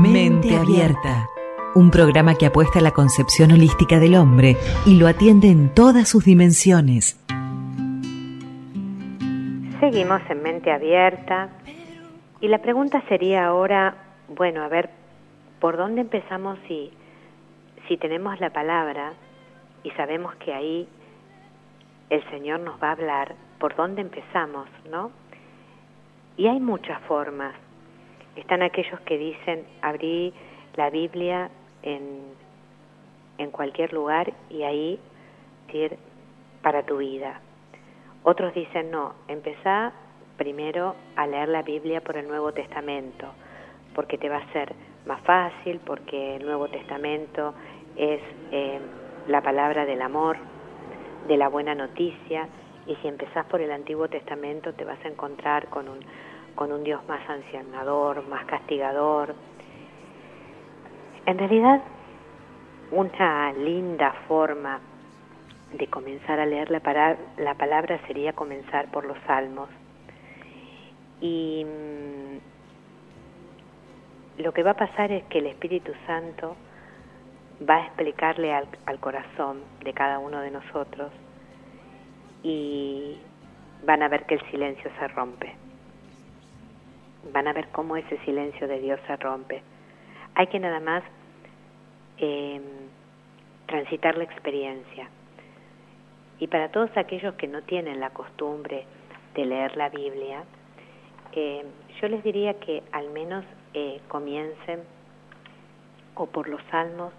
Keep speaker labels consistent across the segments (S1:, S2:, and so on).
S1: Mente Abierta. Un programa que apuesta a la concepción holística del hombre y lo atiende en todas sus dimensiones.
S2: Seguimos en Mente Abierta y la pregunta sería ahora, bueno, a ver, ¿por dónde empezamos si, si tenemos la palabra y sabemos que ahí el Señor nos va a hablar? ¿Por dónde empezamos, no? Y hay muchas formas. Están aquellos que dicen, abrí la Biblia en, en cualquier lugar y ahí decir para tu vida. Otros dicen, no, empezá primero a leer la Biblia por el Nuevo Testamento, porque te va a ser más fácil, porque el Nuevo Testamento es eh, la palabra del amor, de la buena noticia, y si empezás por el Antiguo Testamento te vas a encontrar con un, con un Dios más sancionador, más castigador. En realidad, una linda forma de comenzar a leer la, la palabra sería comenzar por los salmos. Y mm, lo que va a pasar es que el Espíritu Santo va a explicarle al corazón de cada uno de nosotros y van a ver que el silencio se rompe. Van a ver cómo ese silencio de Dios se rompe. Hay que nada más eh, transitar la experiencia. Y para todos aquellos que no tienen la costumbre de leer la Biblia, eh, yo les diría que al menos eh, comiencen o por los salmos,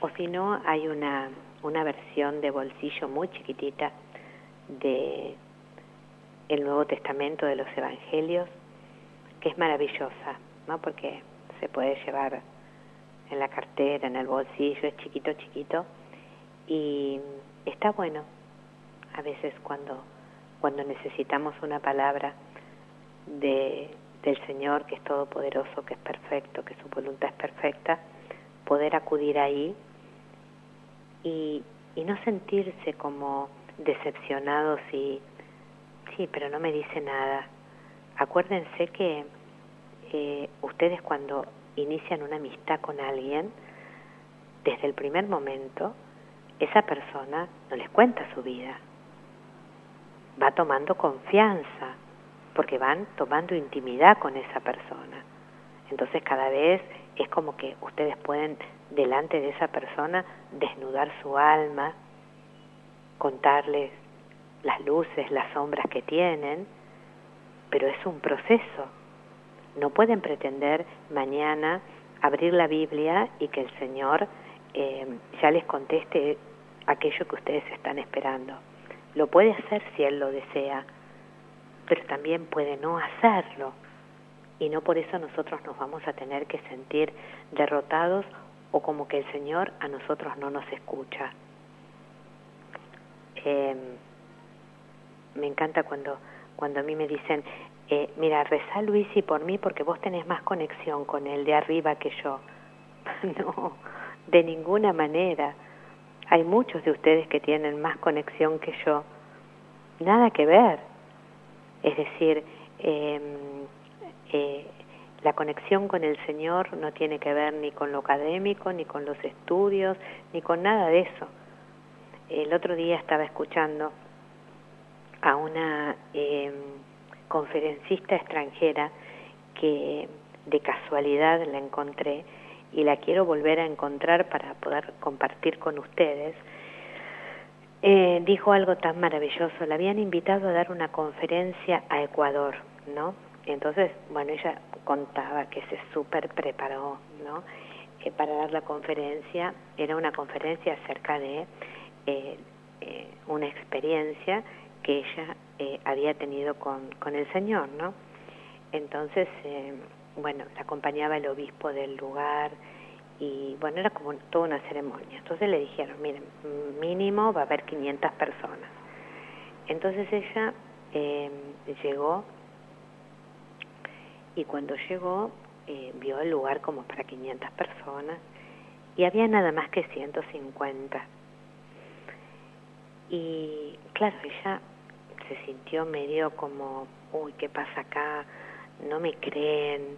S2: o si no, hay una, una versión de bolsillo muy chiquitita de el Nuevo Testamento de los Evangelios, que es maravillosa, ¿no? Porque se puede llevar en la cartera, en el bolsillo, es chiquito, chiquito, y está bueno. A veces cuando, cuando necesitamos una palabra de, del Señor, que es todopoderoso, que es perfecto, que su voluntad es perfecta, poder acudir ahí y, y no sentirse como decepcionados y, sí, pero no me dice nada. Acuérdense que eh, ustedes cuando inician una amistad con alguien, desde el primer momento, esa persona no les cuenta su vida. Va tomando confianza, porque van tomando intimidad con esa persona. Entonces cada vez es como que ustedes pueden, delante de esa persona, desnudar su alma, contarles las luces, las sombras que tienen, pero es un proceso. No pueden pretender mañana abrir la Biblia y que el Señor eh, ya les conteste aquello que ustedes están esperando. Lo puede hacer si Él lo desea, pero también puede no hacerlo. Y no por eso nosotros nos vamos a tener que sentir derrotados o como que el Señor a nosotros no nos escucha. Eh, me encanta cuando, cuando a mí me dicen, eh, mira, reza Luis y por mí porque vos tenés más conexión con el de arriba que yo. no, de ninguna manera. Hay muchos de ustedes que tienen más conexión que yo. Nada que ver. Es decir, em, eh, la conexión con el Señor no tiene que ver ni con lo académico, ni con los estudios, ni con nada de eso el otro día estaba escuchando a una eh, conferencista extranjera que de casualidad la encontré y la quiero volver a encontrar para poder compartir con ustedes. Eh, dijo algo tan maravilloso, la habían invitado a dar una conferencia a Ecuador, ¿no? Entonces, bueno, ella contaba que se súper preparó, ¿no? Eh, para dar la conferencia, era una conferencia acerca de eh, eh, una experiencia ella eh, había tenido con, con el Señor, ¿no? Entonces, eh, bueno, la acompañaba el obispo del lugar y bueno, era como toda una ceremonia. Entonces le dijeron, miren, mínimo va a haber 500 personas. Entonces ella eh, llegó y cuando llegó eh, vio el lugar como para 500 personas y había nada más que 150 y claro, ella se sintió medio como, uy, ¿qué pasa acá? No me creen,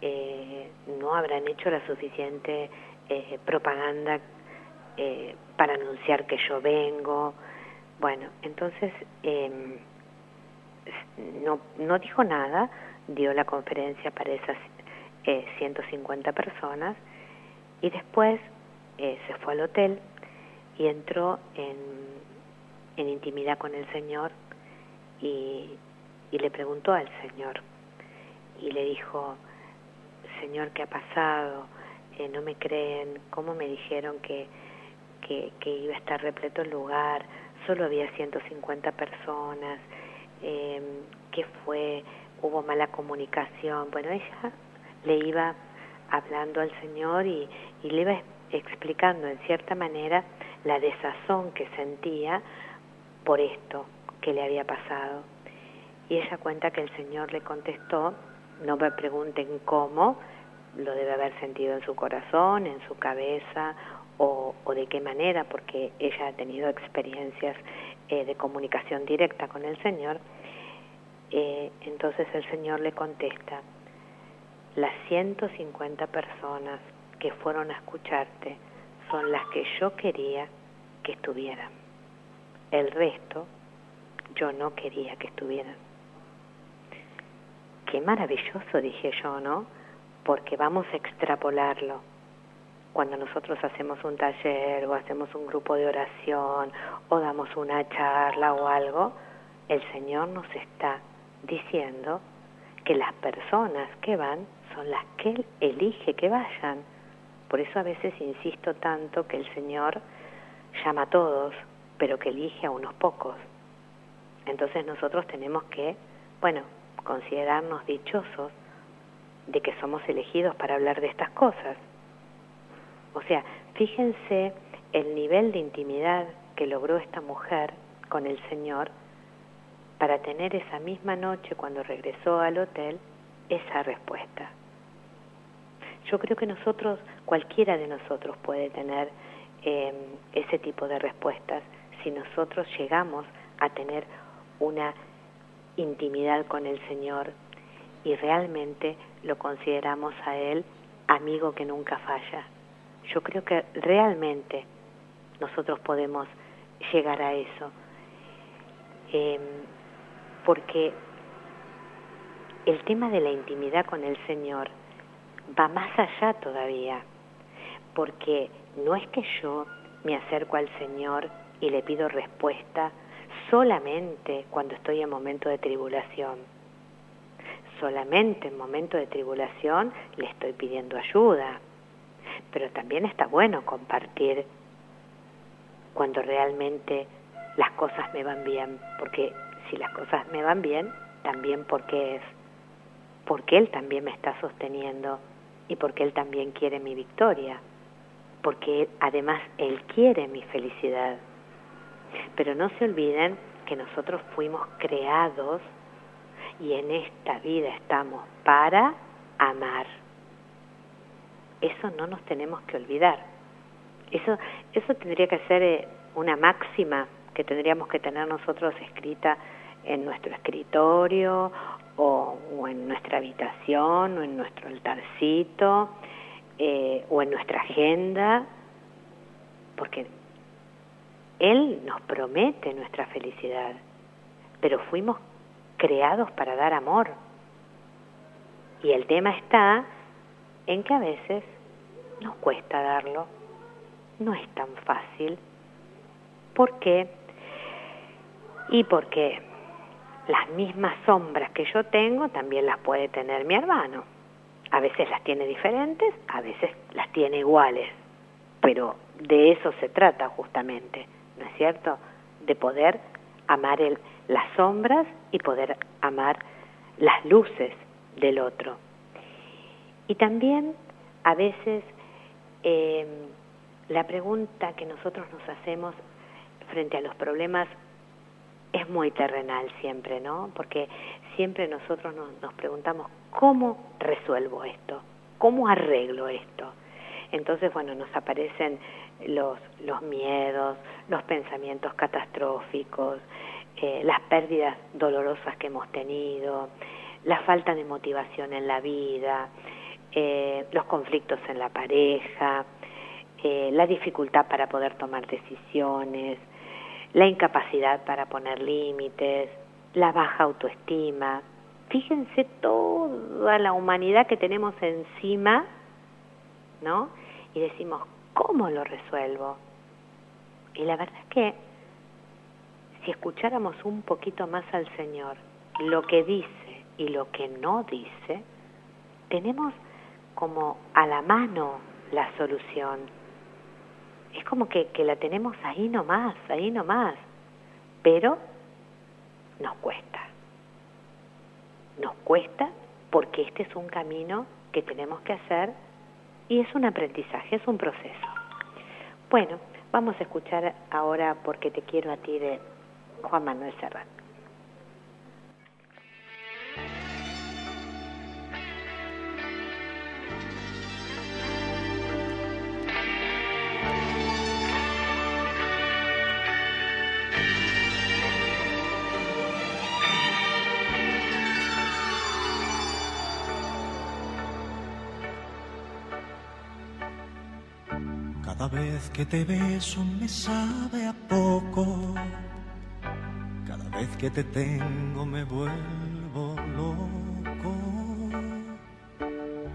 S2: eh, no habrán hecho la suficiente eh, propaganda eh, para anunciar que yo vengo. Bueno, entonces em, no, no dijo nada, dio la conferencia para esas 150 eh, personas y después se fue al hotel y entró en, en intimidad con el Señor y, y le preguntó al Señor y le dijo, Señor, ¿qué ha pasado? Eh, no me creen, ¿cómo me dijeron que, que, iba a estar repleto el lugar? Solo había 150 personas, eh, ¿qué fue? Hubo mala comunicación. Bueno, ella le iba hablando al Señor y, y le iba explicando en cierta manera la desazón que sentía por esto que le había pasado. Y ella cuenta que el Señor le contestó, no me pregunten cómo, lo debe haber sentido en su corazón, en su cabeza o, de qué manera, porque ella ha tenido experiencias eh, de comunicación directa con el Señor. Eh, entonces el Señor le contesta, las 150 personas que fueron a escucharte son las que yo quería que estuvieran. El resto yo no quería que estuvieran. Qué maravilloso, dije yo, ¿no? porque vamos a extrapolarlo. Cuando nosotros hacemos un taller o hacemos un grupo de oración o damos una charla o algo, el Señor nos está diciendo que las personas que van son las que Él elige que vayan. Por eso a veces insisto tanto que el Señor llama a todos, pero que elige a unos pocos. Entonces nosotros tenemos que, bueno, considerarnos dichosos de que somos elegidos para hablar de estas cosas. O sea, fíjense el nivel de intimidad que logró esta mujer con el Señor para tener esa misma noche cuando regresó al hotel esa respuesta. Yo creo que nosotros, cualquiera de nosotros puede tener em, ese tipo de respuestas si nosotros llegamos a tener una intimidad con el Señor y realmente lo consideramos a Él amigo que nunca falla. Yo creo que realmente nosotros podemos llegar a eso, em, porque el tema de la intimidad con el Señor va más allá todavía, porque no es que yo me acerco al Señor y le pido respuesta solamente cuando estoy en momento de tribulación solamente en momento de tribulación le estoy pidiendo ayuda, pero también está bueno compartir cuando realmente las cosas me van bien, porque si las cosas me van bien, también porque es, porque Él también me está sosteniendo y porque Él también quiere mi victoria, porque además Él quiere mi felicidad. Pero no se olviden que nosotros fuimos creados y en esta vida estamos para amar. Eso no nos tenemos que olvidar. Eso, eso tendría que ser eh, una máxima que tendríamos que tener nosotros escrita en nuestro escritorio o, en nuestra habitación o en nuestro altarcito eh, o en nuestra agenda, porque Él nos promete nuestra felicidad, pero fuimos creados para dar amor. Y el tema está en que a veces nos cuesta darlo, no es tan fácil. ¿Por qué? Y porque las mismas sombras que yo tengo también las puede tener mi hermano. A veces las tiene diferentes, a veces las tiene iguales, pero de eso se trata justamente, ¿no cierto? De poder amar el, las sombras y poder amar las luces del otro. Y también a veces eh, la pregunta que nosotros nos hacemos frente a los problemas es muy terrenal siempre, ¿no? Porque siempre nosotros nos, nos preguntamos, ¿cómo resuelvo esto? ¿Cómo arreglo esto? Entonces, bueno, nos aparecen los, los miedos, los pensamientos catastróficos, eh, las pérdidas dolorosas que hemos tenido, la falta de motivación en la vida, eh, los conflictos en la pareja, eh, la dificultad para poder tomar decisiones, la incapacidad para poner límites, la baja autoestima. Fíjense toda la humanidad que tenemos encima, ¿no? Y decimos, ¿cómo lo resuelvo? Y la verdad es que si escucháramos un poquito más al Señor, lo que dice y lo que no dice, tenemos como a la mano la solución. Es como que, que la tenemos ahí nomás, ahí nomás, pero nos cuesta. Nos cuesta porque este es un camino que tenemos que hacer y es un aprendizaje, es un proceso. Bueno, vamos a escuchar ahora Porque te quiero a ti de Juan Manuel Serrat.
S3: Vez que te beso me sabe a poco vez que te tengo me vuelvo loco.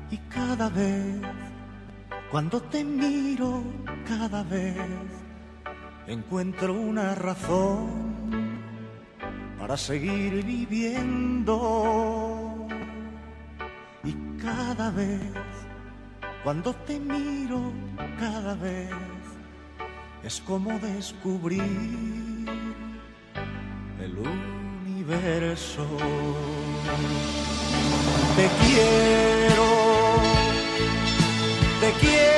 S3: Y cada vez, cuando te miro, cada vez encuentro una razón para seguir viviendo. Y cada vez, cuando te miro, cada vez es como descubrir el universo. Te quiero, te quiero,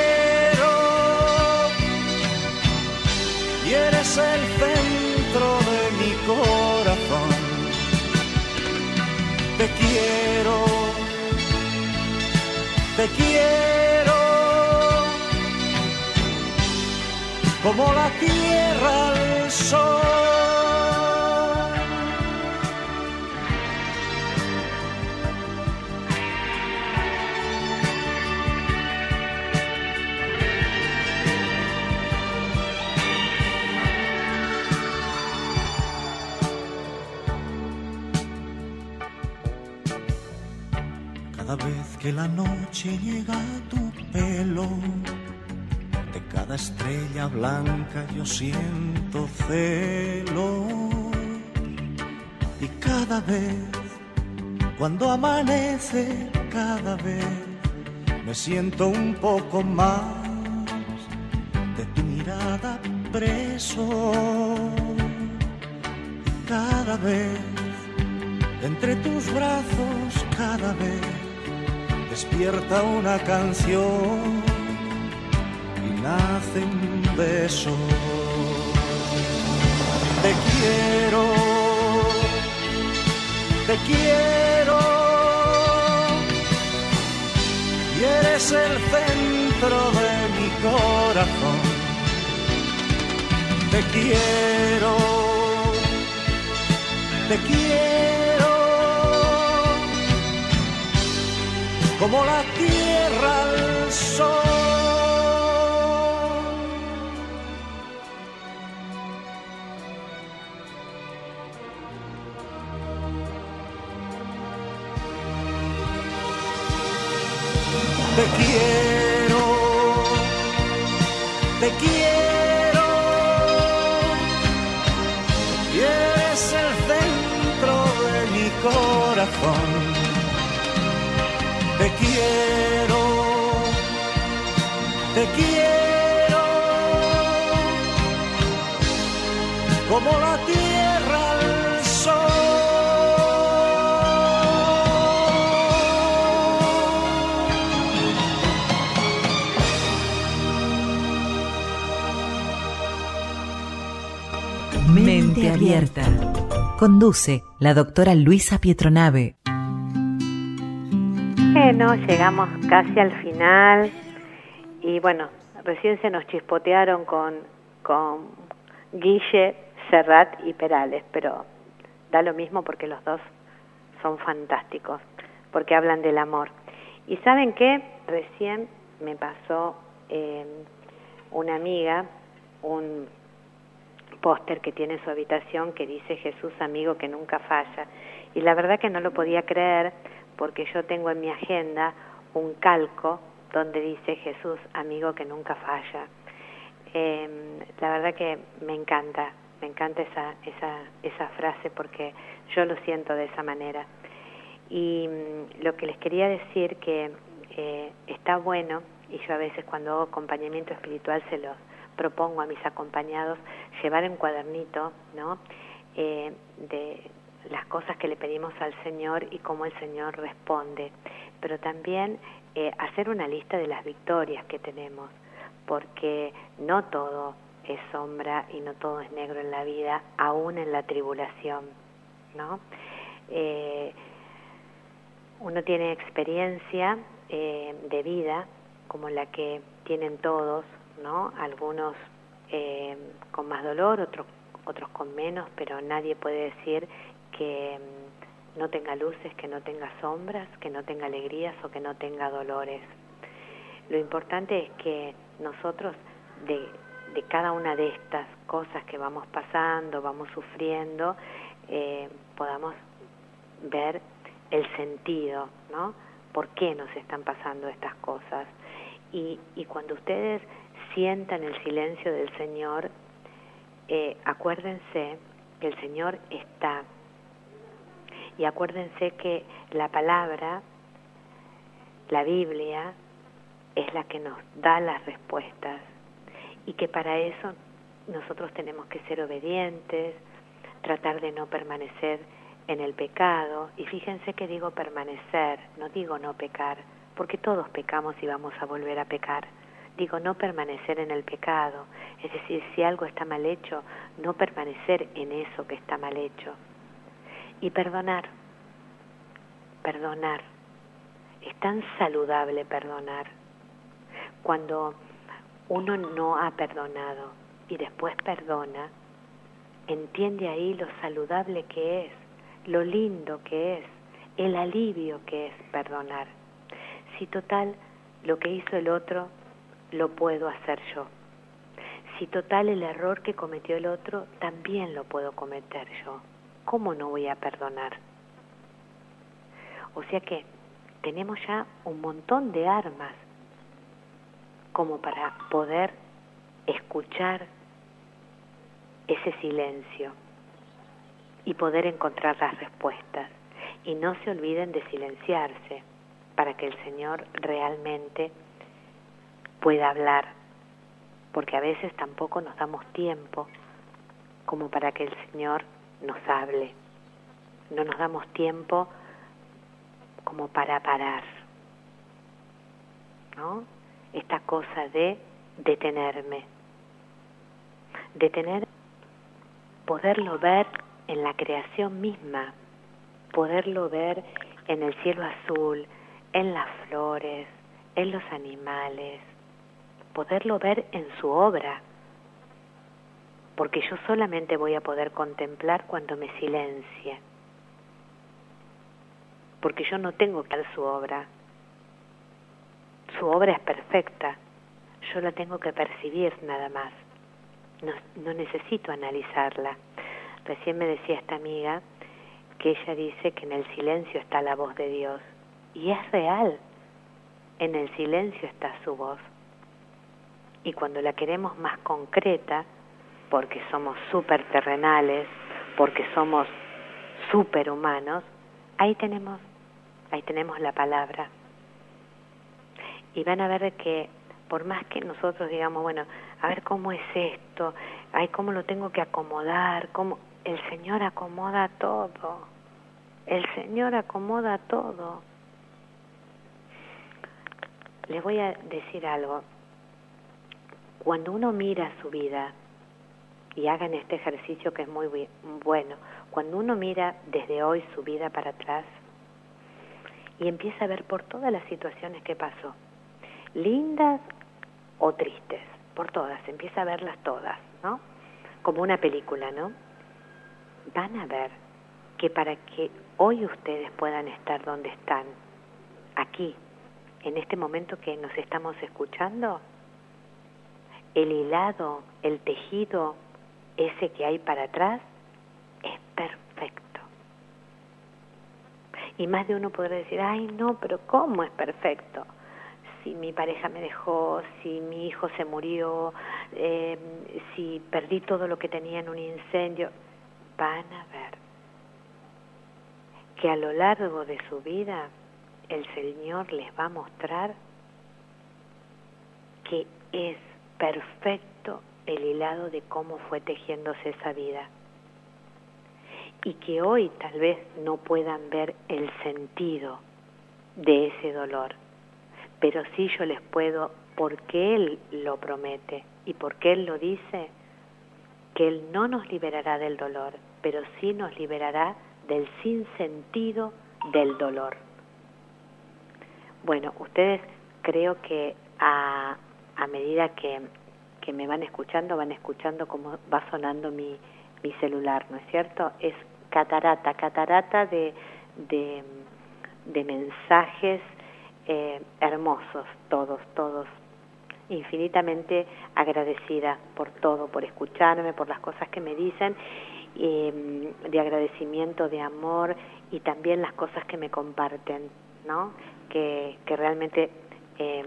S3: Como la tierra al sol. Cada vez que la noche llega a tu pelo, estrella blanca yo siento celo. Y cada vez, cuando amanece, cada vez me siento un poco más de tu mirada preso. Cada vez, entre tus brazos, cada vez despierta una canción nace un beso. Te quiero, te quiero, y eres el centro de mi corazón. Te quiero, te quiero como la tierra al sol. Te quiero, te quiero, y eres el centro de mi corazón. Te quiero, te quiero, como la tierra
S1: Conduce la doctora Luisa Pietronave.
S2: Bueno, llegamos casi al final y bueno, recién se nos chispotearon con, con Guille, Serrat y Perales, pero da lo mismo porque los dos son fantásticos, porque hablan del amor. Y saben qué, recién me pasó eh, una amiga un póster que tiene en su habitación que dice Jesús amigo que nunca falla. Y la verdad que no lo podía creer porque yo tengo en mi agenda un calco donde dice Jesús amigo que nunca falla. Eh, la verdad que me encanta, me encanta esa, esa, esa frase porque yo lo siento de esa manera. Y mm, lo que les quería decir que eh, está bueno, y yo a veces cuando hago acompañamiento espiritual se los propongo a mis acompañados, llevar un cuadernito, ¿no? Eh, de las cosas que le pedimos al Señor y cómo el Señor responde, pero también eh, hacer una lista de las victorias que tenemos, porque no todo es sombra y no todo es negro en la vida, aún en la tribulación, ¿no? Eh, uno tiene experiencia eh, de vida como la que tienen todos, ¿no? Algunos eh, con más dolor, otros otros con menos, pero nadie puede decir que mm, no tenga luces, que no tenga sombras, que no tenga alegrías o que no tenga dolores. Lo importante es que nosotros de, de cada una de estas cosas que vamos pasando, vamos sufriendo, eh, podamos ver el sentido, ¿no? ¿Por qué nos están pasando estas cosas? Y, y cuando ustedes sientan el silencio del Señor, eh, acuérdense que el Señor está. Y acuérdense que la palabra, la Biblia, es la que nos da las respuestas y que para eso nosotros tenemos que ser obedientes, tratar de no permanecer en el pecado. Y fíjense que digo permanecer, no digo no pecar, porque todos pecamos y vamos a volver a pecar. Digo no permanecer en el pecado, es decir, si algo está mal hecho, no permanecer en eso que está mal hecho. Y perdonar, perdonar. Es tan saludable perdonar. Cuando uno no ha perdonado y después perdona, entiende ahí lo saludable que es, lo lindo que es, el alivio que es perdonar. Si total lo que hizo el otro lo puedo hacer yo. Si total el error que cometió el otro también lo puedo cometer yo. ¿Cómo no voy a perdonar? O sea que tenemos ya un montón de armas como para poder escuchar ese silencio y poder encontrar las respuestas. Y no se olviden de silenciarse para que el Señor realmente pueda hablar, porque a veces tampoco nos damos tiempo como para que el Señor nos hable. No nos damos tiempo como para parar. ¿No? esta cosa de detenerme, detener, poderlo ver en la creación misma, poderlo ver en el cielo azul, en las flores, en los animales, poderlo ver en su obra, porque yo solamente voy a poder contemplar cuando me silencie, porque yo no tengo que ver su obra, su obra es perfecta, yo la tengo que percibir nada más, no, no necesito analizarla. Recién me decía esta amiga que ella dice que en el silencio está la voz de Dios, y es real, en el silencio está su voz. Y cuando la queremos más concreta, porque somos súper terrenales, porque somos superhumanos, ahí tenemos, ahí tenemos la palabra y van a ver que por más que nosotros digamos, bueno, a ver cómo es esto, ay, cómo lo tengo que acomodar, cómo el Señor acomoda todo. El Señor acomoda todo. Les voy a decir algo. Cuando uno mira su vida, y hagan este ejercicio que es muy bueno, cuando uno mira desde hoy su vida para atrás y empieza a ver por todas las situaciones que pasó, lindas o tristes, por todas, empieza a verlas todas, ¿no? Como una película, ¿no? Van a ver que para que hoy ustedes puedan estar donde están, aquí, en este momento que nos estamos escuchando, el hilado, el tejido, ese que hay para atrás, es perfecto. Y más de uno podrá decir, ay no, pero ¿cómo es perfecto? Si mi pareja me dejó, si mi hijo se murió, eh, si perdí todo lo que tenía en un incendio, van a ver que a lo largo de su vida el Señor les va a mostrar que es perfecto el hilado de cómo fue tejiéndose esa vida. Y que hoy tal vez no puedan ver el sentido de ese dolor, pero sí yo les puedo, porque Él lo promete y porque Él lo dice, que Él no nos liberará del dolor, pero sí nos liberará del sinsentido del dolor. Bueno, ustedes creo que a, a medida que, que, me van escuchando, van escuchando cómo va sonando mi, mi celular, ¿no es cierto? Es catarata, catarata de, de, mensajes eh, hermosos, todos, todos. Infinitamente agradecida por todo, por escucharme, por las cosas que me dicen, eh, de agradecimiento, de amor y también las cosas que me comparten, ¿no? Que, que realmente eh,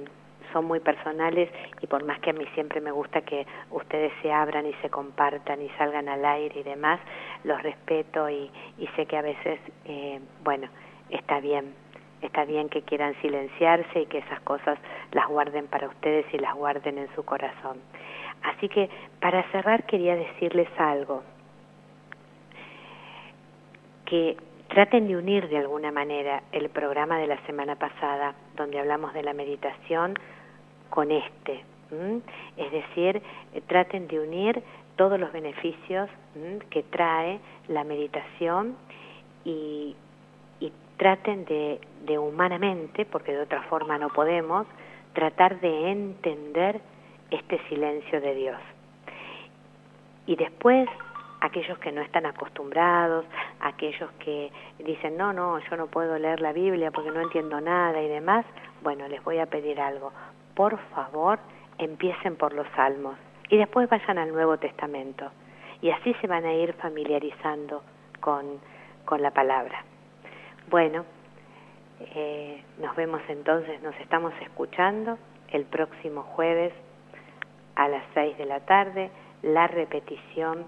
S2: son muy personales y por más que a mí siempre me gusta que ustedes se abran y se compartan y salgan al aire y demás, los respeto y, y sé que a veces, eh, bueno, está bien, está bien que quieran silenciarse y que esas cosas las guarden para ustedes y las guarden en su corazón. Así que para cerrar quería decirles algo, que traten de unir de alguna manera el programa de la semana pasada, donde hablamos de la meditación, con este. Es decir, eh, traten de unir todos los beneficios que trae la meditación y, y traten de, de humanamente, porque de otra forma no podemos, tratar de entender este silencio de Dios. Y después, aquellos que no están acostumbrados, aquellos que dicen, no, no, yo no puedo leer la Biblia porque no entiendo nada y demás, bueno, les voy a pedir algo por favor empiecen por los salmos y después vayan al Nuevo Testamento. Y así se van a ir familiarizando con, con la palabra. Bueno, eh, nos vemos entonces, nos estamos escuchando el próximo jueves a las 6 de la tarde. La repetición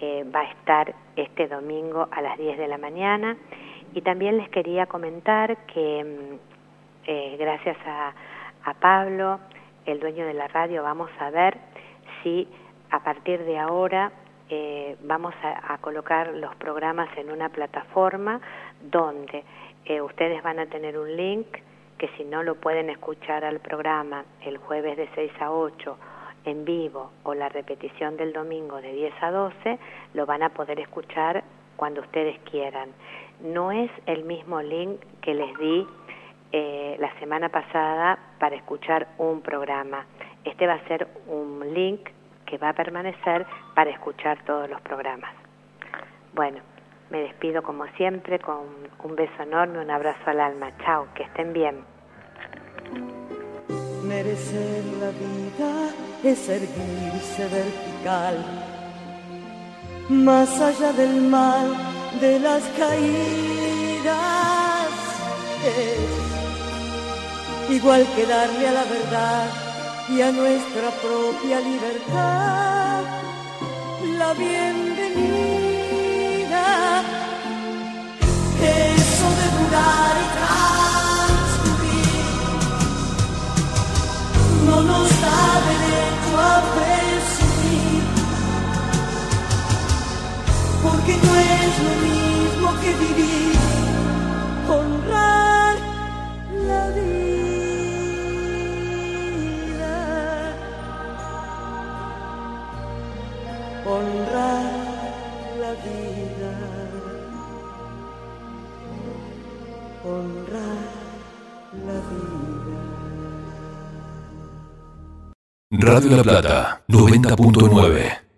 S2: eh, va a estar este domingo a las 10 de la mañana. Y también les quería comentar que mm, eh, gracias a, a Pablo, el dueño de la radio, vamos a ver si a partir de ahora eh, vamos a, colocar los programas en una plataforma donde eh, ustedes van a tener un link que si no lo pueden escuchar al programa el jueves de 6 a 8 en vivo o la repetición del domingo de 10 a 12, lo van a poder escuchar cuando ustedes quieran. No es el mismo link que les di eh, la semana pasada para escuchar un programa. Este va a ser un link que va a permanecer para escuchar todos los programas. Bueno, me despido como siempre con un beso enorme, un abrazo al alma. Chao, que estén bien.
S4: Merecer la vida es erguirse vertical, más allá del mal de las caídas igual que darle a la verdad y a nuestra propia libertad la bienvenida.
S5: Radio La Plata, 90.9